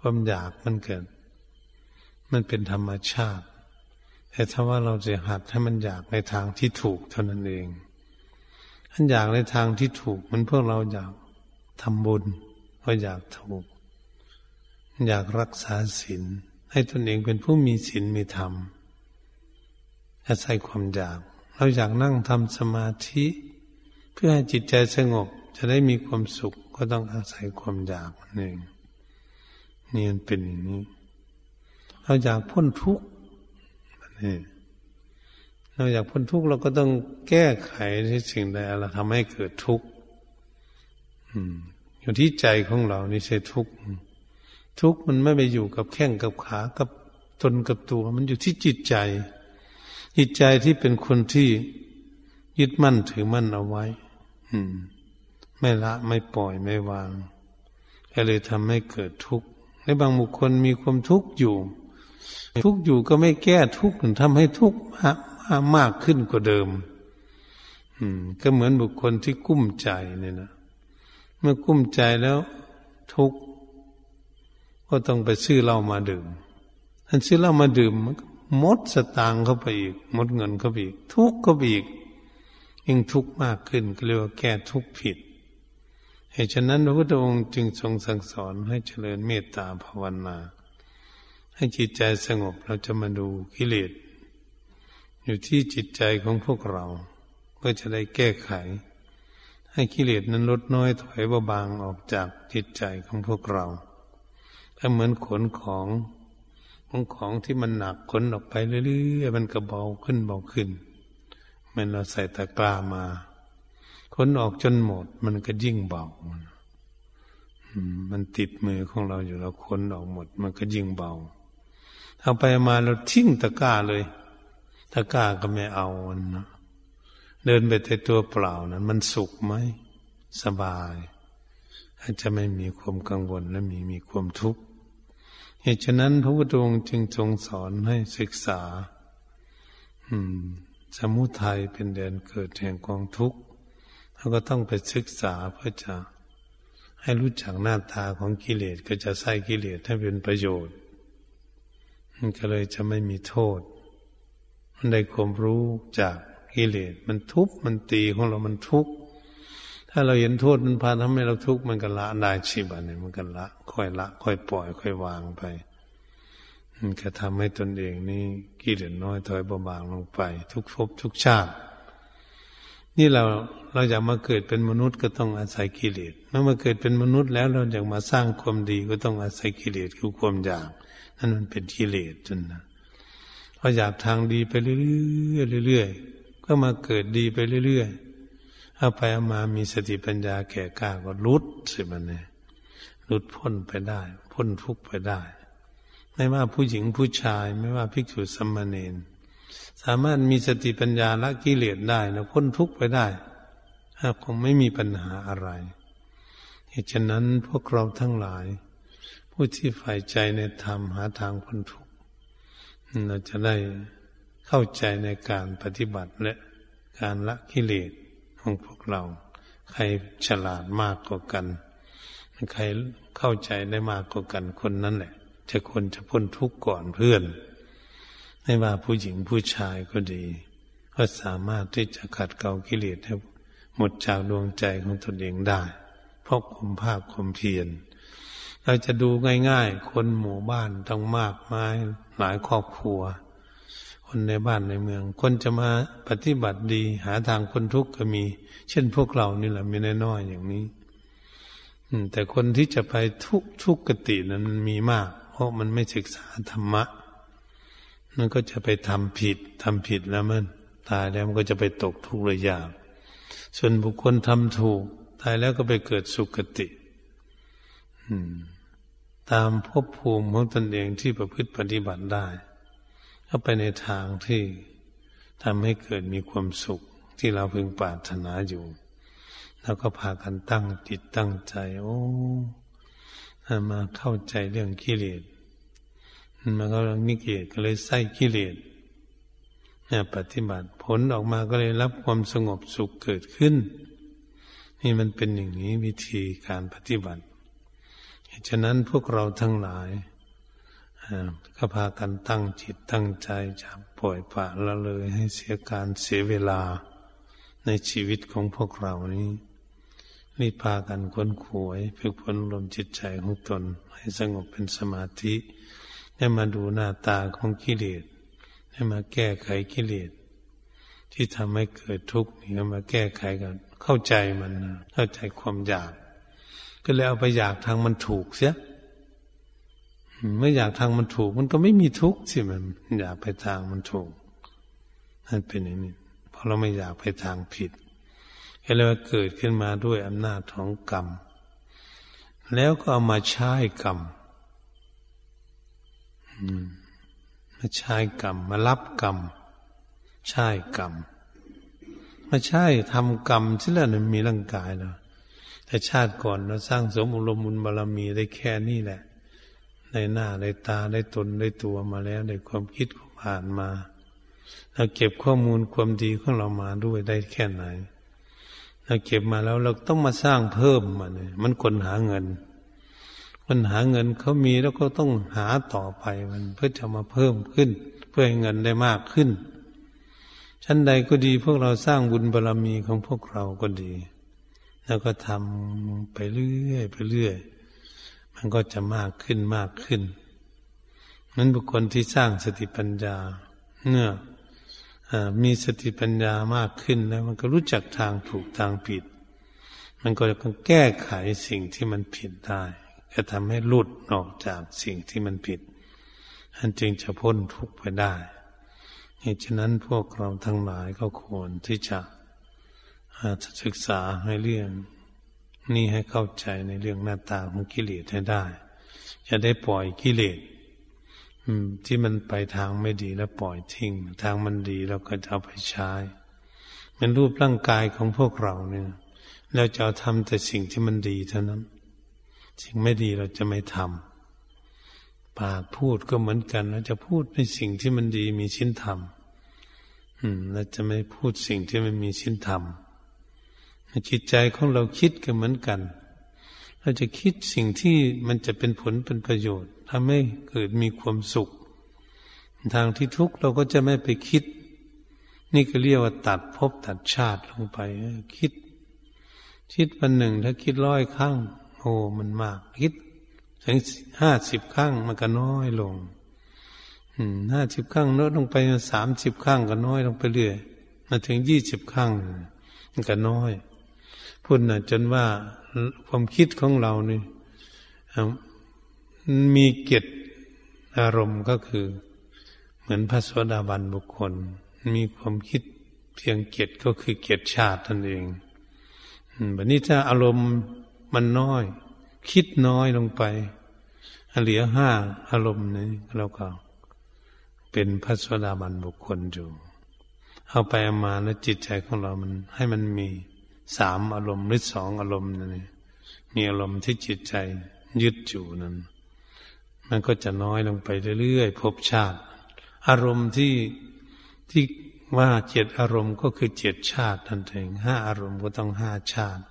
ความอยากมันเกิด มันเป็นธรรมชาติ แต่ถ้าว่าเราจะหัดให้มันอยากในทางที่ถูกเท่านั้นเองท่านอยากในทางที่ถูกมันพวกเราอยากทำบุญก็อยากถูก อยากรักษาศีลให้ตนเองเป็นผู้มีศีลมีธรรมอาศัยความอยาก เราอยากนั่งทำสมาธิ เพื่อให้จิตใจสงบจะได้มีความสุขก็ต้องอาศัยความอยากนั่นเองนี่มันเป็นอย่างนี้ เราอยากพ้นทุกข์ นี่เราอยากพ้นทุกข์เราก็ต้องแก้ไขที่สิ่งใดเราทำให้เกิดทุกข์อยู่ที่ใจของเรานี่ใช่ทุกข์ทุกข์มันไม่ไปอยู่กับแข้งกับขากับตนกับตัว มันอยู่ที่จิตใจ จิตใจที่เป็นคนที่ยึดมั่นถือมั่นเอาไว้ อืม ไม่ละไม่ปล่อยไม่วางก็เลยทำให้เกิดทุกข์ในบางบุคคลมีความทุกข์อยู่ ทุกอยู่ก็ไม่แก้ทุกทำให้ทุกมากมากขึ้นกว่าเดิม อืม ก็เหมือนบุคคลที่กุ้มใจเนี่ยนะเมื่อกุ้มใจแล้ว ทุกก็ต้องไปซื้อเหล้ามาดื่มท่านซื้อเหล้ามาดื่มมันมดสตางค์เข้าไปอีกมดเงินเข้าไปอีก ทุกข์เข้าไปอีกยิ่งทุกข์มากขึ้นก็เรียกว่าแก้ทุกข์ผิดเหตุฉะนั้นพระพุทธองค์จึงทรงสั่งสอนให้เจริญเมตตาภาวนา ให้จิตใจสงบเราจะมาดูกิเลสอยู่ที่จิตใจของพวกเราเพื่อจะได้แก้ไข ให้กิเลสนั้นลดน้อยถอยเบาบางออกจากจิตใจของพวกเราถ้าเหมือนขนของของของที่มันหนักขนออกไปเรื่อยๆมันก็เบาขึ้นเบาขึ้นมันเราใส่ตะกร้ามาขนออกจนหมด มันก็ยิ่งเบามันติดมือของเราอยู่เราขนออกหมด มันก็ยิ่งเบา เอาไปมาเราทิ้งตะกร้าเลย ตะกร้าก็ไม่เอานะเดินไปแต่ตัวเปล่านั้นมันสุขไหมสบายอาจจะไม่มีความกังวลและมีมีความทุกข์เหตุฉะนั้นพระพุทธองค์จึงทรงสอนให้ศึกษา อืม สมุทัยเป็นเดนเกิดแห่งกองทุกข์เราก็ต้องไปศึกษาเพื่อจะให้รู้จักหน้าตาของกิเลสก็จะใส่กิเลสให้เป็นประโยชน์ มันก็เลยจะไม่มีโทษ มันได้ความรู้จากกิเลสมันทุบมันตีของเรามันทุกข์ถ้าเราเห็นโทษมันพาทำให้เราทุกข์มันก็ละได้ชีบันเนี่ยมันก็ละค่อยละ ค่อยปล่อย ค่อยวางไป มันก็ทำให้ตนเองนี่กิเลสน้อยถอยเบาบางลงไป ทุกภพทุกชาติ นี่เราเราอยากมาเกิดเป็นมนุษย์ก็ต้องอาศัยกิเลสเมื่อมาเกิดเป็นมนุษย์แล้วเราอยากมาสร้างความดีก็ต้องอาศัยกิเลสคือความอยาก นั่นมันเป็นกิเลสจนนะพออยากทางดีไปเรื่อยๆเรื่อยๆก็มาเกิดดีไปเรื่อยๆเอาไปเอามามีสติปัญญาแก่กล้าก็ลุดสิมันเนี่ยลุดพ้นไปได้ พ้นทุกข์ไปได้ ไม่ว่าผู้หญิงผู้ชาย ไม่ว่าภิกษุสมณเณรสามารถมีสติปัญญาละกิเลสได้นะพ้นทุกข์ไปได้คงไม่มีปัญหาอะไรเหตุฉะนั้นพวกเราทั้งหลาย ผู้ที่ใฝ่ใจในธรรมหาทางพ้นทุกข์เราจะได้เข้าใจในการปฏิบัติและการละกิเลสของพวกเรา ใครฉลาดมากกว่ากัน ใครเข้าใจได้มากกว่ากันคนนั้นแหละ จะคนจะพ้นทุกข์ก่อนเพื่อน ไม่ว่าผู้หญิงผู้ชายก็ดี ก็สามารถที่จะขัดเกลากิเลสให้หมดจากดวงใจของตนเองได้ เพราะคุมภาคคุมเพียร เราจะดูง่ายๆ คนหมู่บ้านต้องมากมายหลายครอบครัว คนในบ้านในเมือง คนจะมาปฏิบัติดี หาทางคนทุกข์ก็มี เช่นพวกเรานี่แหละมีน้อยๆอย่างนี้แต่คนที่จะไปทุกทุกกตินั้นมันมีมาก เพราะมันไม่ศึกษาธรรมะ มันก็จะไปทำผิดทำผิดแล้วมัน ตายแล้วมันก็จะไปตกทุกข์ระยาส่วนบุคคลทำถูก ตายแล้วก็ไปเกิดสุคติ ตามภพภูมิของตนเองที่ประพฤติปฏิบัติได้ก็ไปในทางที่ทำให้เกิดมีความสุขที่เราพึงปรารถนาอยู่ แล้วก็พากันตั้งจิตตั้งใจ โอ้มาเข้าใจเรื่องกิเลสมันก็มีกิเลสก็เลยใส่กิเลสเนี่ปฏิบัติผลออกมาก็เลยรับความสงบสุขเกิดขึ้น นี่มันเป็นอย่างนี้วิธีการปฏิบัติ ฉะนั้นพวกเราทั้งหลายก็พากันตั้งจิตตั้งใจจะปล่อยปะละเลยให้เสียการเสียเวลาในชีวิตของพวกเรานี้รีบพากันค้นขวยฝึกฝนลมจิตใจของตน ให้สงบเป็นสมาธิให้มาดูหน้าตาของกิเลสให้มาแก้ไขกิเลสที่ทำให้เกิดทุกข์นี่มาแก้ไขกัน เข้าใจมันเข้าใจความอยาก ก็เลยเอาไปอยากทางมันถูกเสียเมื่ออยากทางมันถูก มันก็ไม่มีทุกข์สิมันอยากไปทางมันถูกนั่นเป็นอย่างนี้เพราะเราไม่อยากไปทางผิดก็เลยเกิดขึ้นมาด้วยอำนาจของกรรม แล้วก็เอามาใช้กรรมมาใช้กรรม มารับกรรม ใช้กรรม มาใช่ทำกรรมที่แล้วมีร่างกายแล้ว แต่ชาติก่อนเราสร้างสมบุรมุลบารมีได้แค่นี้แหละ ในหน้าในตาได้ตนได้ตัวมาแล้วในความคิดความผ่านมาเราเก็บข้อมูลความดีของเรามาด้วยได้แค่ไหนเราเก็บมาแล้วเราต้องมาสร้างเพิ่มมาเนี่ยมันคนหาเงินมันหาเงินเขามีแล้วก็ต้องหาต่อไปมันเพื่อจะมาเพิ่มขึ้น เพื่อให้เงินได้มากขึ้นชั้นใดก็ดีพวกเราสร้างบุญบารรมีของพวกเราก็ดี แล้วก็ทำไปเรื่อยไปเรื่อย มันก็จะมากขึ้นมากขึ้นนั้นบุคคลที่สร้างสติปัญญาเมื่อมีสติปัญญามากขึ้นแล้ว มันก็รู้จักทางถูกทางผิด มันก็จะแก้ไขสิ่งที่มันผิดได้จะทำให้หลุดออกจากสิ่งที่มันผิดอันจึงจะพ้นทุกข์ไปได้เหตุฉะนั้นพวกเราทั้งหลายก็ควรที่จะ ศึกษาให้เรื่อง นี่ให้เข้าใจในเรื่องหน้าตาของกิเลสให้ได้ จะได้ปล่อยกิเลสที่มันไปทางไม่ดีแล้วปล่อยทิ้ง ทางมันดีเราก็จะเอาไปใช้เป็นรูปร่างกายของพวกเราเนี่ยเราจะเอาทำแต่สิ่งที่มันดีเท่านั้น สิ่งไม่ดีเราจะไม่ทำปากพูดก็เหมือนกันเราจะพูดในสิ่งที่มันดีมีชิ้นธรรมอืมเราจะไม่พูดสิ่งที่มันมีชิ้นธรรม จิตใจของเราคิดก็เหมือนกัน เราจะคิดสิ่งที่มันจะเป็นผลเป็นประโยชน์ทำให้เกิดมีความสุข ทางที่ทุกข์เราก็จะไม่ไปคิด นี่ก็เรียกว่าตัดภพตัดชาติลงไป คิด คิดวันหนึ่งถ้าคิดร้อยครั้งโอ้มันมาก คิดถึงห้าสิบครั้งมันก็น้อยลงห้าสิบครั้งลดลงไปสามสิบครั้งก็น้อยลงไปเรื่อยมาถึงยี่สิบครั้งมันก็น้อย พูดนะจนว่าความคิดของเรานี่มีเกียรติอารมณ์ก็คือ เหมือนพระสวสดาบันบุคคล มีความคิดเพียงเกียรติก็คือเกียรติชาติตนเองแบบนี้ถ้าอารมณ์มันน้อย คิดน้อยลงไปเหลือห้าอารมณ์นี้เราก็เป็นพระสวสดาบันบุคคลอยู่เอาไปเอามาแล้วจิตใจของเรามันให้มันมี สามอารมณ์หรือสองอารมณ์นั่นมีอารมณ์ที่จิตใจยึดอยู่นั้น มันก็จะน้อยลงไปเรื่อยๆพบชาติ อารมณ์ที่ที่ว่าเจ็ดอารมณ์ก็คือเจ็ดชาตินั่นเองห้าอารมณ์ก็ต้องห้าชาติ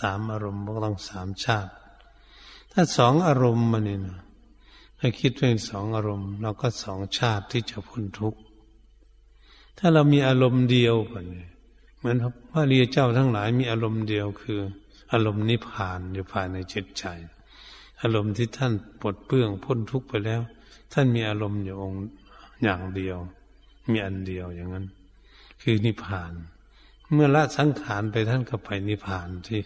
สามอารมณ์ก็ต้องสามชาติ ถ้าสองอารมณ์มันนี่นะถ้าคิดเป็นสองอารมณ์เราก็สองชาติที่จะพ้นทุกข์ถ้าเรามีอารมณ์เดียวกันเเหมือนพระเรียเจ้าทั้งหลายมีอารมณ์เดียวคือ อารมณ์นิพพานอยู่ภายในจิตใจ อารมณ์ที่ท่านปลดเปลื้องพ้นทุกข์ไปแล้ว ท่านมีอารมณ์อยู่องค์อย่างเดียว มีอันเดียวอย่างนั้น คือนิพพาน เมื่อละสังขารไปท่านก็ไปนิพพานที่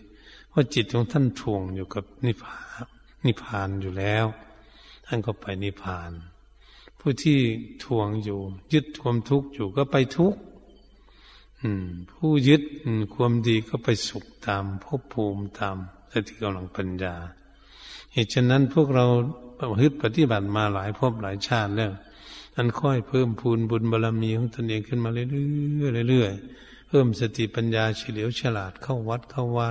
เพราะจิตของท่านทวงอยู่กับนิพพานนิพพานอยู่แล้ว ท่านก็ไปนิพพาน ผู้ที่ทวงอยู่ ยึดความทุกข์อยู่ก็ไปทุกข์ ผู้ยึดความดีก็ไปสุขตามภพภูมิตามสติกำลังปัญญา เหตุฉะนั้นพวกเราประพฤติปฏิบัติมาหลายภพหลายชาติแล้วท่านค่อยเพิ่มพูนบุญบารรมีของตนเองขึ้นมาเรื่อยๆเรื่อยๆเพิ่มสติปัญญาเฉลียวฉลาดเข้าวัดเข้าวา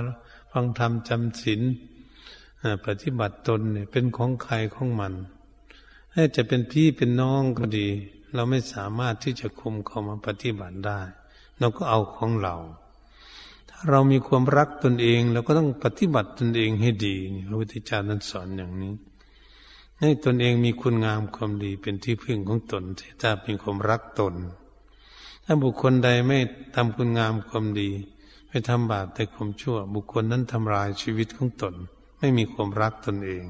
ฟังธรรมจำศีลปฏิบัติตนเนี่ยเป็นของใครของมันให้จะเป็นพี่เป็นน้องก็ดี เราไม่สามารถที่จะคุมเขามาปฏิบัติได้ เราก็เอาของเรา ถ้าเรามีความรักตนเองเราก็ต้องปฏิบัติตนเองให้ดีพระพุทธเจ้านั้นสอนอย่างนี้ ให้ตนเองมีคุณงามความดีเป็นที่พึ่งของตนถ้าเป็นความรักตน ถ้าบุคคลใดไม่ทำคุณงามความดีไม่ทำบาปแต่ความชั่ว บุคคลนั้นทำลายชีวิตของตน ไม่มีความรักตนเอง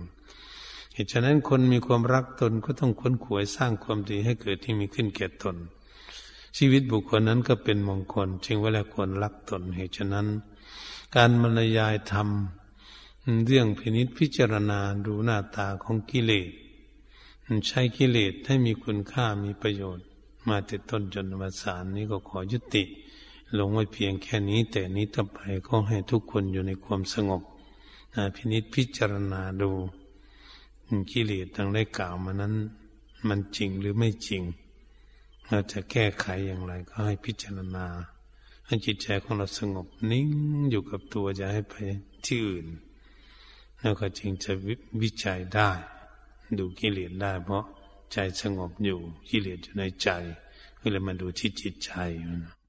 เหตุฉะนั้นคนมีความรักตนก็ต้องค้นขวยสร้างความดีให้เกิดที่มีขึ้นแก่ตน ชีวิตบุคคลนั้นก็เป็นมงคล จึงเวลาควรรักตนเหตุฉะนั้น การบรรยายธรรมเรื่องพินิษพิจารณาดูหน้าตาของกิเลสใช้กิเลสให้มีคุณค่ามีประโยชน์ มาติดต้นจนวสานนี้ก็ขอยุติ ลงไว้เพียงแค่นี้ แต่นี้ต่อไปก็ให้ทุกคนอยู่ในความสงบพินิษพิจารณาดูกิเลสทั้งได้กล่าวมานั้น มันจริงหรือไม่จริง เราจะแก้ไขอย่างไร ก็ให้พิจารณา ให้จิตใจของเราสงบนิ่งอยู่กับตัวจะให้ไปที่อื่น แล้วก็จึงจะวิจัยได้ ดูกิเลสได้ เพราะใจสงบอยู่กิเลสอยู่ในใจก็เลยมาดูที่จิตใจนะ